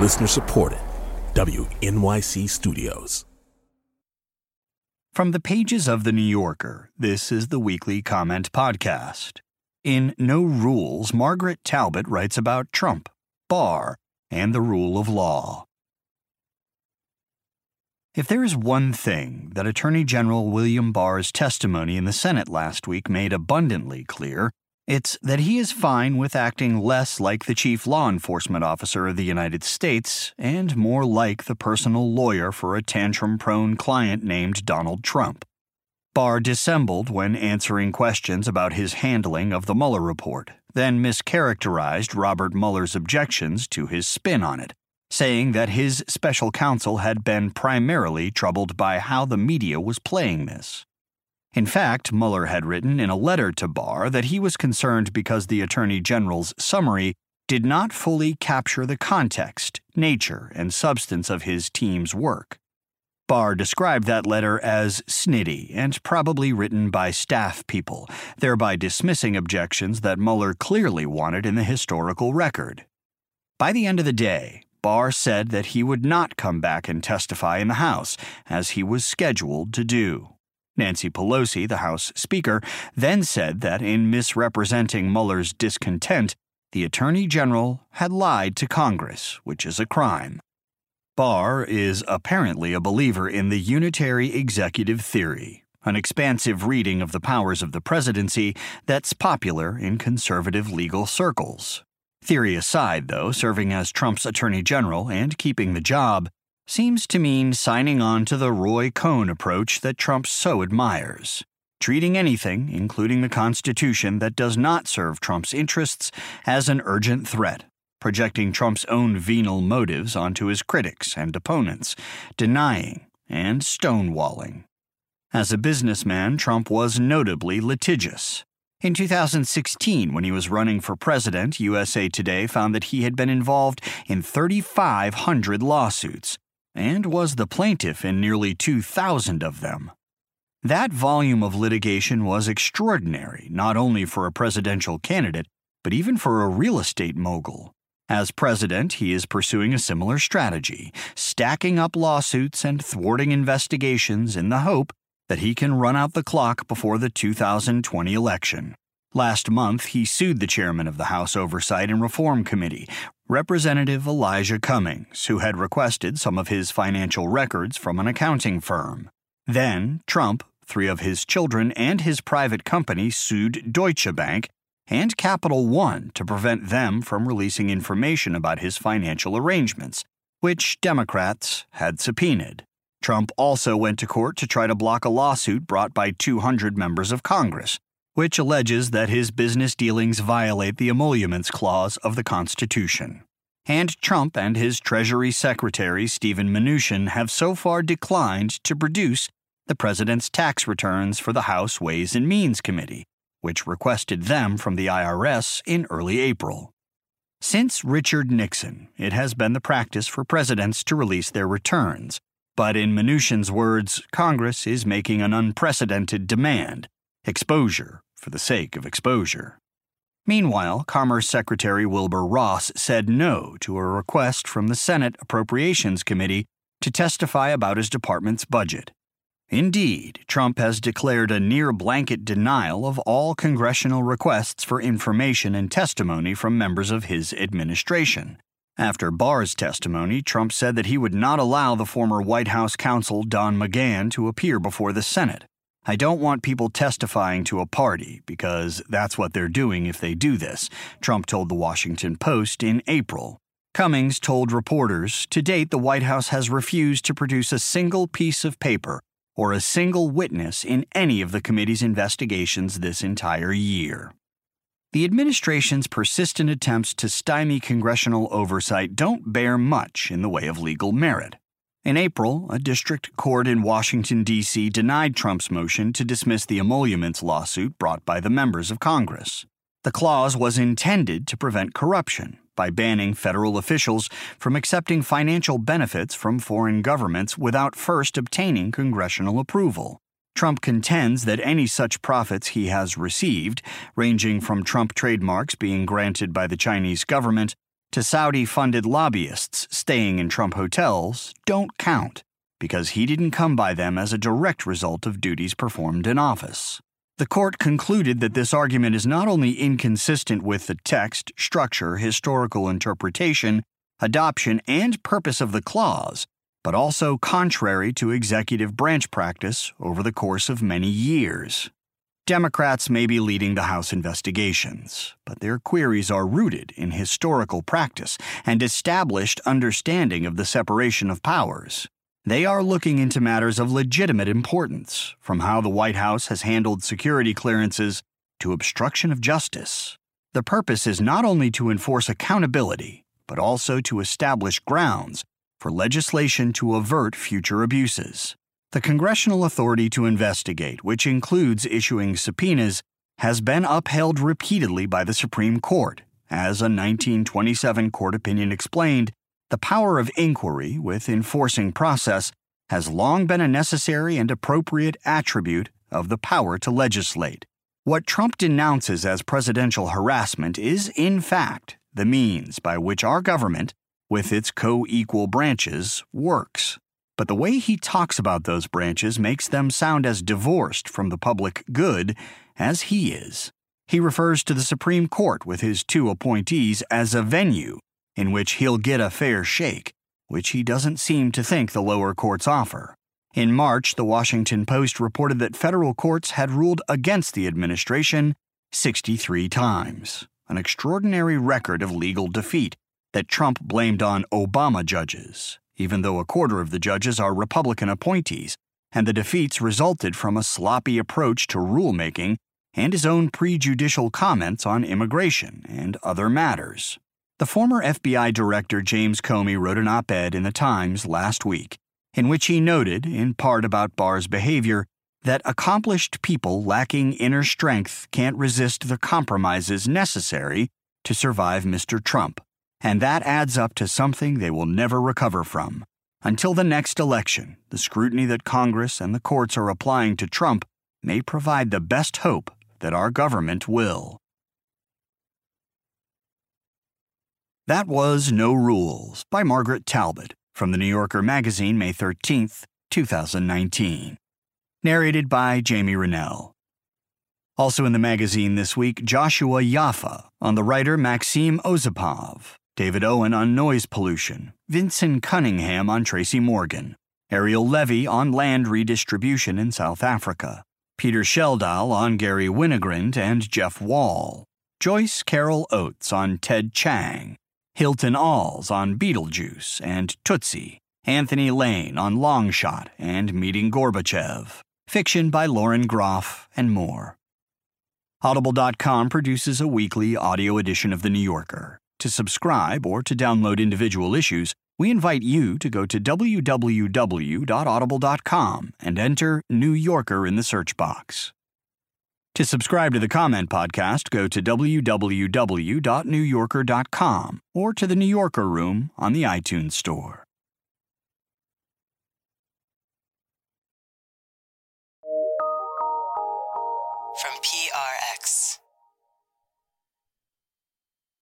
Listener supported. WNYC Studios. From the pages of The New Yorker, this is the weekly comment podcast. In No Rules, Margaret Talbot writes about Trump, Barr, and the rule of law. If there is one thing that Attorney General William Barr's testimony in the Senate last week made abundantly clear, it's that he is fine with acting less like the chief law enforcement officer of the United States and more like the personal lawyer for a tantrum prone client named Donald Trump. Barr dissembled when answering questions about his handling of the Mueller report, then mischaracterized Robert Mueller's objections to his spin on it saying that his special counsel had been primarily troubled by how the media was playing this. In fact, Mueller had written in a letter to Barr that he was concerned because the Attorney General's summary did not fully capture the context, nature, and substance of his team's work. Barr described that letter as snitty and probably written by staff people, thereby dismissing objections that Mueller clearly wanted in the historical record. By the end of the day, Barr said that he would not come back and testify in the House, as he was scheduled to do. Nancy Pelosi, the House Speaker, then said that in misrepresenting Mueller's discontent, the Attorney General had lied to Congress, which is a crime. Barr is apparently a believer in the unitary executive theory, an expansive reading of the powers of the presidency that's popular in conservative legal circles. Theory aside, though, serving as Trump's Attorney General and keeping the job seems to mean signing on to the Roy Cohn approach that Trump so admires. Treating anything, including the Constitution, that does not serve Trump's interests as an urgent threat, projecting Trump's own venal motives onto his critics and opponents, denying and stonewalling. As a businessman, Trump was notably litigious. In 2016, when he was running for president, USA Today found that he had been involved in 3,500 lawsuits and was the plaintiff in nearly 2,000 of them. That volume of litigation was extraordinary, not only for a presidential candidate, but even for a real estate mogul. As president, he is pursuing a similar strategy, stacking up lawsuits and thwarting investigations in the hope that he can run out the clock before the 2020 election. Last month, he sued the chairman of the House Oversight and Reform Committee, Representative Elijah Cummings, who had requested some of his financial records from an accounting firm. Then, Trump, three of his children, and his private company sued Deutsche Bank and Capital One to prevent them from releasing information about his financial arrangements, which Democrats had subpoenaed. Trump also went to court to try to block a lawsuit brought by 200 members of Congress, which alleges that his business dealings violate the emoluments clause of the Constitution. And Trump and his Treasury Secretary Stephen Mnuchin have so far declined to produce the president's tax returns for the House Ways and Means Committee, which requested them from the IRS in early April. Since Richard Nixon, it has been the practice for presidents to release their returns, but in Mnuchin's words, Congress is making an unprecedented demand exposure for the sake of exposure. Meanwhile, Commerce Secretary Wilbur Ross said no to a request from the Senate Appropriations Committee to testify about his department's budget. Indeed, Trump has declared a near blanket denial of all congressional requests for information and testimony from members of his administration. After Barr's testimony, Trump said that he would not allow the former White House counsel Don McGahn to appear before the Senate. I don't want people testifying to a party because that's what they're doing if they do this, Trump told the Washington Post in April. Cummings told reporters to date the White House has refused to produce a single piece of paper or a single witness in any of the committee's investigations this entire year. The administration's persistent attempts to stymie congressional oversight don't bear much in the way of legal merit. In April, a district court in Washington, D.C. denied Trump's motion to dismiss the emoluments lawsuit brought by the members of Congress. The clause was intended to prevent corruption by banning federal officials from accepting financial benefits from foreign governments without first obtaining congressional approval. Trump contends that any such profits he has received, ranging from Trump trademarks being granted by the Chinese government to Saudi funded lobbyists staying in Trump hotels don't count because he didn't come by them as a direct result of duties performed in office. The court concluded that this argument is not only inconsistent with the text, structure, historical interpretation, adoption, and purpose of the clause, but also contrary to executive branch practice over the course of many years. Democrats may be leading the House investigations, but their queries are rooted in historical practice and established understanding of the separation of powers. They are looking into matters of legitimate importance, from how the White House has handled security clearances to obstruction of justice. The purpose is not only to enforce accountability, but also to establish grounds for legislation to avert future abuses. The congressional authority to investigate, which includes issuing subpoenas, has been upheld repeatedly by the Supreme Court. As a 1927 court opinion explained, the power of inquiry with enforcing process has long been a necessary and appropriate attribute of the power to legislate. What Trump denounces as presidential harassment is, in fact, the means by which our government, with its co equal branches, works but the way he talks about those branches makes them sound as divorced from the public good as he is. He refers to the Supreme Court with his two appointees as a venue in which he'll get a fair shake, which he doesn't seem to think the lower courts offer. In March, the Washington Post reported that federal courts had ruled against the administration 63 times, an extraordinary record of legal defeat that Trump blamed on Obama judges even though a quarter of the judges are Republican appointees, and the defeats resulted from a sloppy approach to rulemaking and his own prejudicial comments on immigration and other matters. The former FBI Director James Comey wrote an op ed in The Times last week, in which he noted, in part about Barr's behavior, that accomplished people lacking inner strength can't resist the compromises necessary to survive Mr. Trump and that adds up to something they will never recover from. Until the next election, the scrutiny that Congress and the courts are applying to Trump may provide the best hope that our government will. That was No Rules by Margaret Talbot from the New Yorker magazine, May 13, 2019. Narrated by Jamie Rennell. Also in the magazine this week, Joshua Yaffa on the writer Maxim Osipov. David Owen on noise pollution, Vincent Cunningham on Tracy Morgan, Ariel Levy on land redistribution in South Africa, Peter Schjeldahl on Garry Winogrand and Jeff Wall, Joyce Carol Oates on Ted Chiang, Hilton Als on Beetlejuice and Tootsie, Anthony Lane on Longshot and Meeting Gorbachev, fiction by Lauren Groff, and more. Audible.com produces a weekly audio edition of The New Yorker. To subscribe or to download individual issues, we invite you to go to www.audible.com and enter New Yorker in the search box. To subscribe to the Comment Podcast, go to www.newyorker.com or to the New Yorker Room on the iTunes Store.